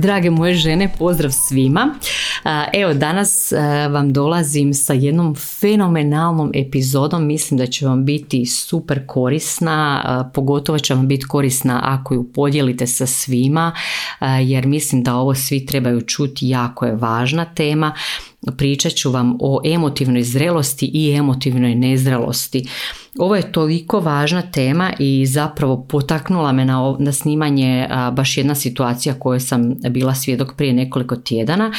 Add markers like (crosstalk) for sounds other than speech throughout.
Drage moje žene, pozdrav svima. Evo, danas vam dolazim sa jednom fenomenalnom epizodom. Mislim da će vam biti super korisna, pogotovo će vam biti korisna ako ju podijelite sa svima, jer mislim da ovo svi trebaju čuti, jako je važna tema pričat ću vam o emotivnoj zrelosti i emotivnoj nezrelosti. Ovo je toliko važna tema i zapravo potaknula me na, na snimanje baš jedna situacija koju sam bila svjedok prije nekoliko tjedana.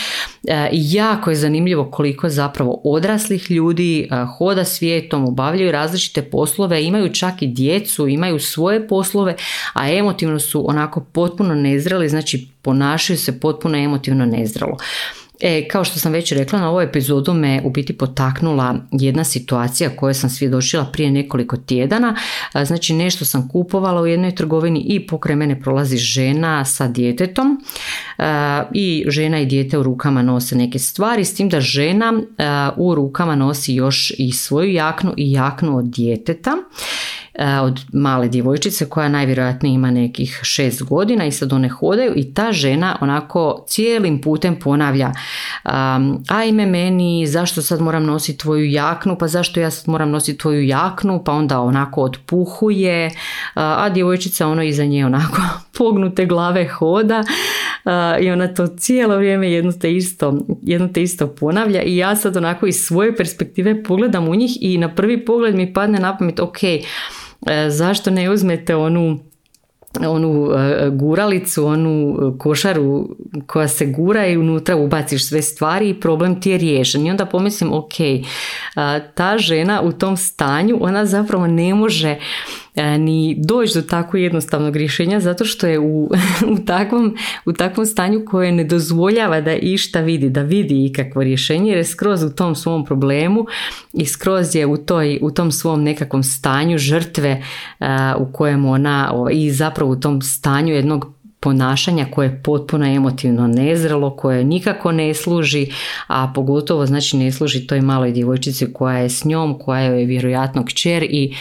E, jako je zanimljivo koliko zapravo odraslih ljudi hoda svijetom, obavljaju različite poslove, imaju čak i djecu, imaju svoje poslove, a emotivno su onako potpuno nezreli, znači ponašaju se potpuno emotivno nezrelo. E, kao što sam već rekla, na ovu epizodu me u biti potaknula jedna situacija koju sam svjedočila prije nekoliko tjedana. Znači nešto sam kupovala u jednoj trgovini i pokraj mene prolazi žena sa djetetom i žena i dijete u rukama nose neke stvari s tim da žena u rukama nosi još i svoju jaknu i jaknu od djeteta. E, od male djevojčice koja najvjerojatnije ima nekih šest godina i sad one hodaju i ta žena onako cijelim putem ponavlja ajme meni zašto sad moram nositi tvoju jaknu? Pa zašto ja sad moram nositi tvoju jaknu? Pa onda onako otpuhuje a djevojčica ono iza nje onako pognute glave hoda i ona to cijelo vrijeme jedno te isto, jedno te isto ponavlja i ja sad onako iz svoje perspektive pogledam u njih i na prvi pogled mi padne na pamet ok E, zašto ne uzmete onu onu e, guralicu, onu košaru koja se gura i unutra ubaciš sve stvari i problem ti je riješen. I onda pomislim, ok, ta žena u tom stanju, ona zapravo ne može E, ni doći do tako jednostavnog rješenja zato što je u, (laughs) u, takvom, u takvom stanju koje ne dozvoljava da išta vidi, da vidi ikakvo rješenje jer je skroz u tom svom problemu i skroz je u, toj, u tom svom nekakvom stanju žrtve e, u kojem ona i zapravo u tom stanju jednog ponašanja koje je potpuno emotivno nezrelo, koje nikako ne služi, a pogotovo znači ne služi toj maloj djevojčici koja je s njom, koja je vjerojatno kćer i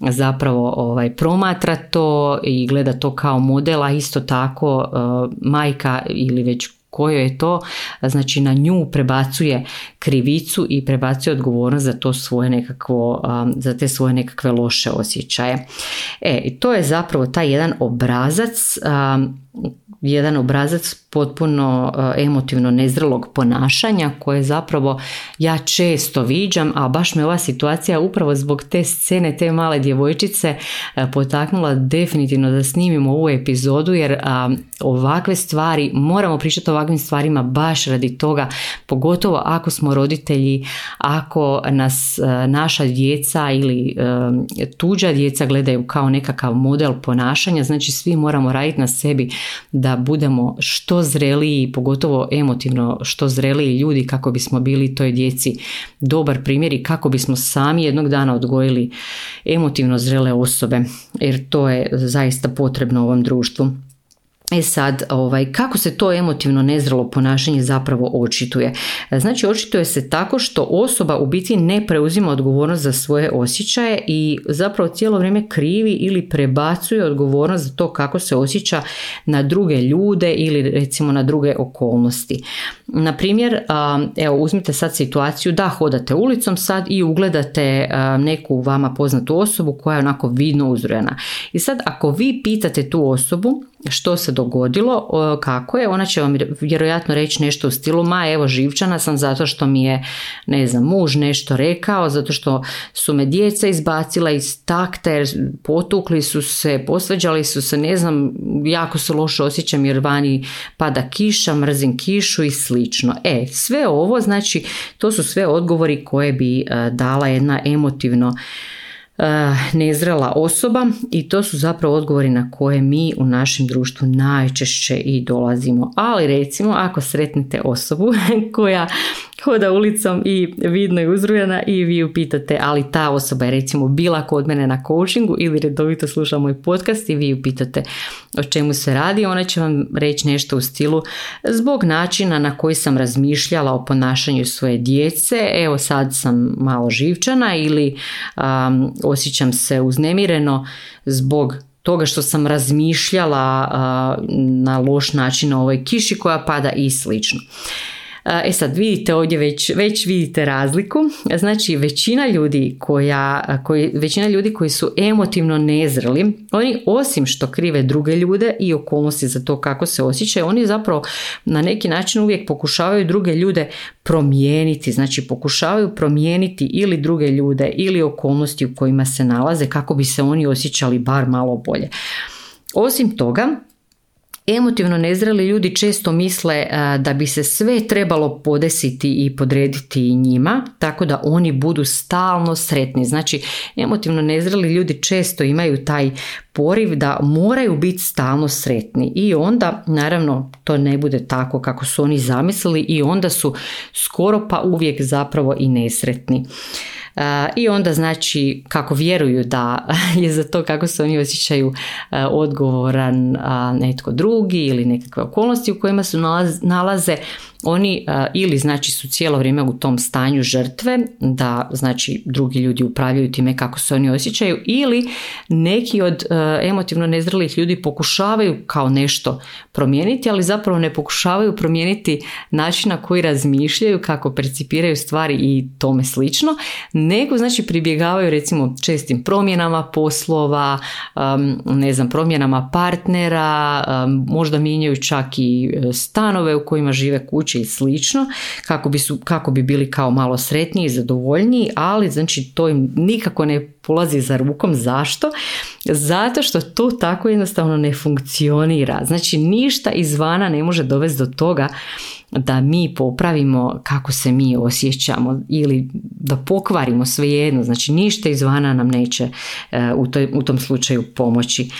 zapravo ovaj, promatra to i gleda to kao model, a isto tako uh, majka ili već kojoj je to, znači na nju prebacuje krivicu i prebacuje odgovornost za to svoje nekakvo, za te svoje nekakve loše osjećaje. E, i to je zapravo taj jedan obrazac jedan obrazac potpuno e, emotivno nezrelog ponašanja koje zapravo ja često viđam, a baš me ova situacija upravo zbog te scene, te male djevojčice e, potaknula definitivno da snimimo ovu epizodu jer ovakve stvari, moramo pričati o ovakvim stvarima baš radi toga, pogotovo ako smo roditelji, ako nas e, naša djeca ili tuđa djeca gledaju kao nekakav model ponašanja, znači svi moramo raditi na sebi da budemo što zreliji, pogotovo emotivno što zreliji ljudi kako bismo bili toj djeci dobar primjer i kako bismo sami jednog dana odgojili emotivno zrele osobe jer to je zaista potrebno ovom društvu. E sad, ovaj, kako se to emotivno nezrelo ponašanje zapravo očituje? Znači, očituje se tako što osoba u biti ne preuzima odgovornost za svoje osjećaje i zapravo cijelo vrijeme krivi ili prebacuje odgovornost za to kako se osjeća na druge ljude ili recimo na druge okolnosti. Na primjer, evo uzmite sad situaciju da hodate ulicom sad i ugledate neku vama poznatu osobu koja je onako vidno uzrojena. I sad ako vi pitate tu osobu što se dogodilo, kako je, ona će vam vjerojatno reći nešto u stilu, ma evo živčana sam zato što mi je, ne znam, muž nešto rekao, zato što su me djeca izbacila iz takta jer potukli su se, posveđali su se, ne znam, jako se loše osjećam jer vani pada kiša, mrzim kišu i slično. E, sve ovo, znači, to su sve odgovori koje bi e, dala jedna emotivno nezrela osoba i to su zapravo odgovori na koje mi u našem društvu najčešće i dolazimo. Ali recimo ako sretnete osobu (laughs) koja hoda ulicom i vidno je uzrujena i vi ju pitate, ali ta osoba je recimo bila kod mene na coachingu ili redovito sluša moj podcast i vi ju pitate o čemu se radi, ona će vam reći nešto u stilu zbog načina na koji sam razmišljala o ponašanju svoje djece, evo sad sam malo živčana ili um, osjećam se uznemireno zbog toga što sam razmišljala na loš način o ovoj kiši koja pada i slično. E sad vidite ovdje već, već vidite razliku. Znači većina ljudi koja, koji, većina ljudi koji su emotivno nezreli, oni osim što krive druge ljude i okolnosti za to kako se osjećaju, oni zapravo na neki način uvijek pokušavaju druge ljude promijeniti. Znači pokušavaju promijeniti ili druge ljude ili okolnosti u kojima se nalaze kako bi se oni osjećali bar malo bolje. Osim toga, Emotivno nezreli ljudi često misle e, da bi se sve trebalo podesiti i podrediti njima, tako da oni budu stalno sretni. Znači, emotivno nezreli ljudi često imaju taj poriv da moraju biti stalno sretni i onda naravno to ne bude tako kako su oni zamislili i onda su skoro pa uvijek zapravo i nesretni. I onda znači kako vjeruju da (laughs) je za to kako se oni osjećaju odgovoran netko drugi ili nekakve okolnosti u kojima se nalaze, oni ili znači su cijelo vrijeme u tom stanju žrtve da znači drugi ljudi upravljaju time kako se oni osjećaju ili neki od emotivno nezrelih ljudi pokušavaju kao nešto promijeniti ali zapravo ne pokušavaju promijeniti način na koji razmišljaju kako percipiraju stvari i tome slično nego znači pribjegavaju recimo čestim promjenama poslova ne znam promjenama partnera možda mijenjaju čak i e, stanove u kojima žive kuće i slično, kako bi, su, kako bi bili kao malo sretniji i zadovoljniji, ali znači to im nikako ne polazi za rukom. Zašto? Zato što to tako jednostavno ne funkcionira. Znači ništa izvana ne može dovesti do toga da mi popravimo kako se mi osjećamo ili da pokvarimo svejedno. Znači ništa izvana nam neće e, u, u tom slučaju pomoći.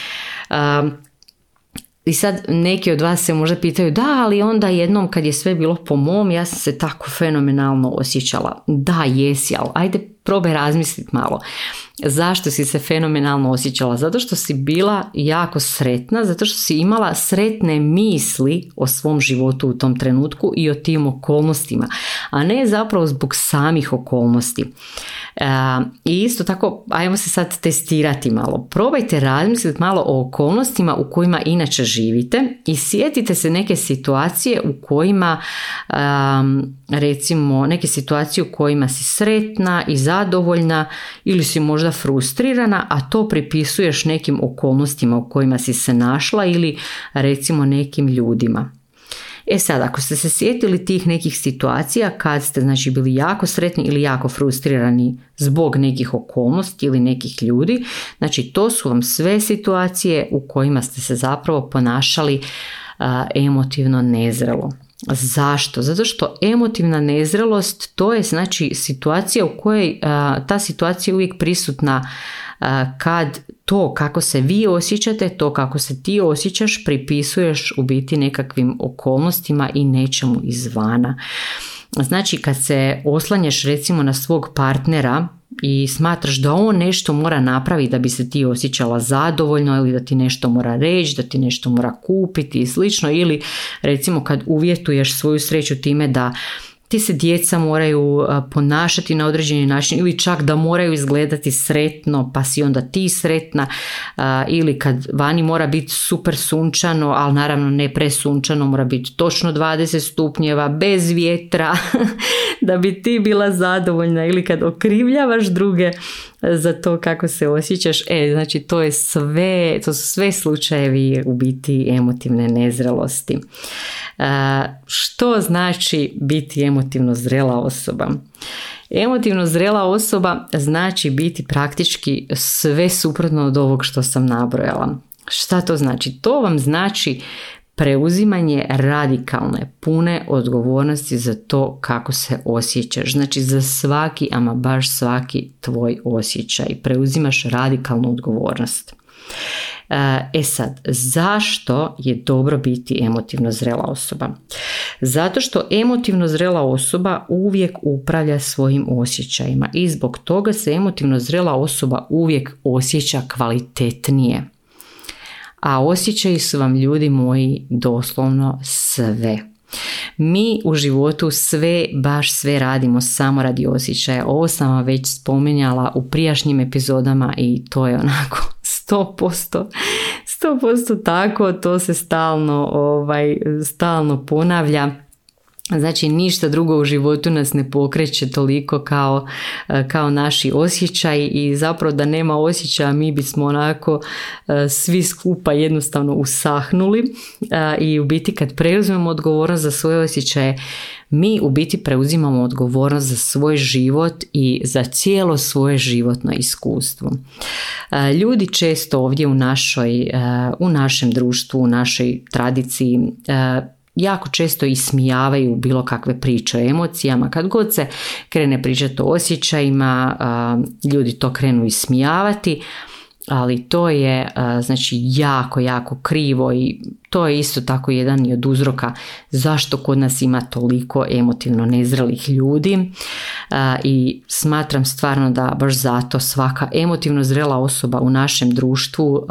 I sad neki od vas se možda pitaju da, ali onda jednom kad je sve bilo po mom, ja sam se tako fenomenalno osjećala. Da, jesi, ali ajde probaj razmisliti malo. Zašto si se fenomenalno osjećala? Zato što si bila jako sretna, zato što si imala sretne misli o svom životu u tom trenutku i o tim okolnostima, a ne zapravo zbog samih okolnosti. E, I isto tako, ajmo se sad testirati malo. Probajte razmisliti malo o okolnostima u kojima inače živite i sjetite se neke situacije u kojima recimo neke situacije u kojima si sretna i zadovoljna ili si možda frustrirana, a to pripisuješ nekim okolnostima u kojima si se našla ili recimo nekim ljudima. E sad, ako ste se sjetili tih nekih situacija kad ste znači bili jako sretni ili jako frustrirani zbog nekih okolnosti ili nekih ljudi, znači to su vam sve situacije u kojima ste se zapravo ponašali emotivno nezrelo. Zašto? Zato što emotivna nezrelost to je znači situacija u kojoj ta situacija je uvijek prisutna kad to kako se vi osjećate, to kako se ti osjećaš pripisuješ u biti nekakvim okolnostima i nečemu izvana. Znači kad se oslanješ recimo na svog partnera i smatraš da on nešto mora napraviti da bi se ti osjećala zadovoljno ili da ti nešto mora reći, da ti nešto mora kupiti i slično ili recimo kad uvjetuješ svoju sreću time da ti se djeca moraju ponašati na određeni način ili čak da moraju izgledati sretno pa si onda ti sretna ili kad vani mora biti super sunčano ali naravno ne presunčano mora biti točno 20 stupnjeva bez vjetra (laughs) da bi ti bila zadovoljna ili kad okrivljavaš druge za to kako se osjećaš. E znači to je sve to su sve slučajevi u biti emotivne nezrelosti. Što znači biti emotivno zrela osoba? Emotivno zrela osoba znači biti praktički sve suprotno od ovog što sam nabrojala. Šta to znači? To vam znači preuzimanje radikalne, pune odgovornosti za to kako se osjećaš. Znači za svaki, ama baš svaki tvoj osjećaj. Preuzimaš radikalnu odgovornost. E sad, zašto je dobro biti emotivno zrela osoba? Zato što emotivno zrela osoba uvijek upravlja svojim osjećajima i zbog toga se emotivno zrela osoba uvijek osjeća kvalitetnije. A osjećaji su vam ljudi moji doslovno sve. Mi u životu sve, baš sve radimo samo radi osjećaja. Ovo sam vam već spominjala u prijašnjim epizodama i to je onako 100%, 100% tako, to se stalno, ovaj, stalno ponavlja Znači ništa drugo u životu nas ne pokreće toliko kao, e, kao naši osjećaj i zapravo da nema osjećaja mi bismo onako e, svi skupa jednostavno usahnuli e, i u biti kad preuzmemo odgovornost za svoje osjećaje mi u biti preuzimamo odgovornost za svoj život i za cijelo svoje životno iskustvo. Ljudi često ovdje u, našoj, u našem društvu, u našoj tradiciji jako često ismijavaju bilo kakve priče o emocijama. Kad god se krene pričati o osjećajima, ljudi to krenu ismijavati, ali to je znači jako, jako krivo i to je isto tako jedan od uzroka zašto kod nas ima toliko emotivno nezrelih ljudi i smatram stvarno da baš zato svaka emotivno zrela osoba u našem društvu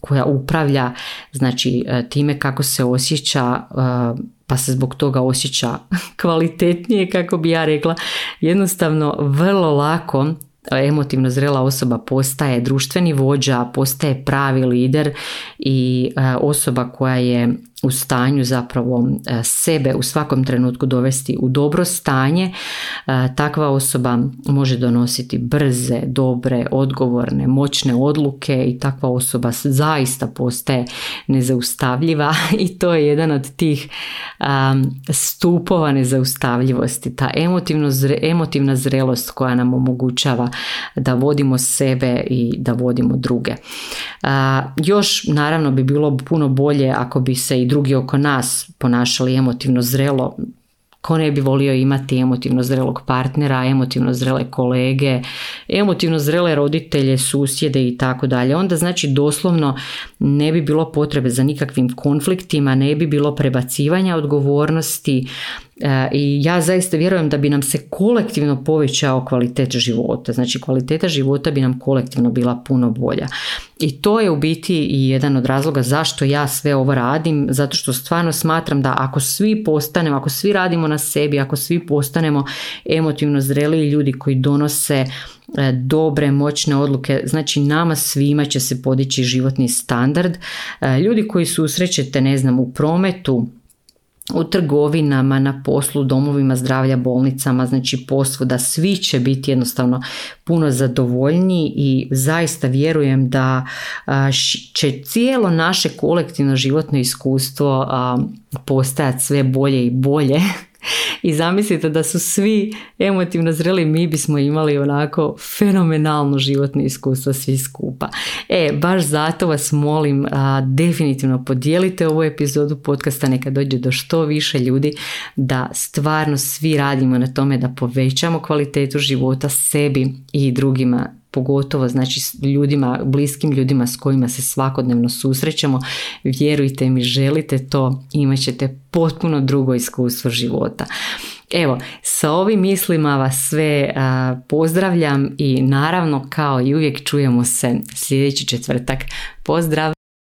koja upravlja znači time kako se osjeća pa se zbog toga osjeća (laughs) kvalitetnije kako bi ja rekla jednostavno vrlo lako emotivno zrela osoba postaje društveni vođa, postaje pravi lider i e, osoba koja je u stanju zapravo e, sebe u svakom trenutku dovesti u dobro stanje, e, takva osoba može donositi brze, dobre, odgovorne, moćne odluke i takva osoba zaista postaje nezaustavljiva (laughs) i to je jedan od tih stupova nezaustavljivosti, ta emotivno, emotivna zrelost koja nam omogućava da vodimo sebe i da vodimo druge. Još naravno bi bilo puno bolje ako bi se i drugi oko nas ponašali emotivno zrelo, ko ne bi volio imati emotivno zrelog partnera, emotivno zrele kolege, emotivno zrele roditelje, susjede i tako dalje. Onda znači doslovno ne bi bilo potrebe za nikakvim konfliktima, ne bi bilo prebacivanja odgovornosti, I ja zaista vjerujem da bi nam se kolektivno povećao kvalitet života. Znači kvaliteta života bi nam kolektivno bila puno bolja. I to je u biti i jedan od razloga zašto ja sve ovo radim, zato što stvarno smatram da ako svi postanemo, ako svi radimo na sebi, ako svi postanemo emotivno zreliji ljudi koji donose e, dobre, moćne odluke, znači nama svima će se podići životni standard. E, ljudi koji susrećete, ne znam, u prometu, u trgovinama, na poslu, domovima zdravlja, bolnicama, znači da svi će biti jednostavno puno zadovoljniji i zaista vjerujem da će cijelo naše kolektivno životno iskustvo postajati sve bolje i bolje (laughs) I zamislite da su svi emotivno zreli, mi bismo imali onako fenomenalno životno iskustvo svi skupa. E, baš zato vas molim, a, definitivno podijelite ovu epizodu podcasta neka dođe do što više ljudi da stvarno svi radimo na tome da povećamo kvalitetu života sebi i drugima pogotovo znači ljudima, bliskim ljudima s kojima se svakodnevno susrećemo, vjerujte mi, želite to, imat ćete potpuno drugo iskustvo života. Evo, sa ovim mislima vas sve pozdravljam i naravno kao i uvijek čujemo se sljedeći četvrtak. Pozdrav!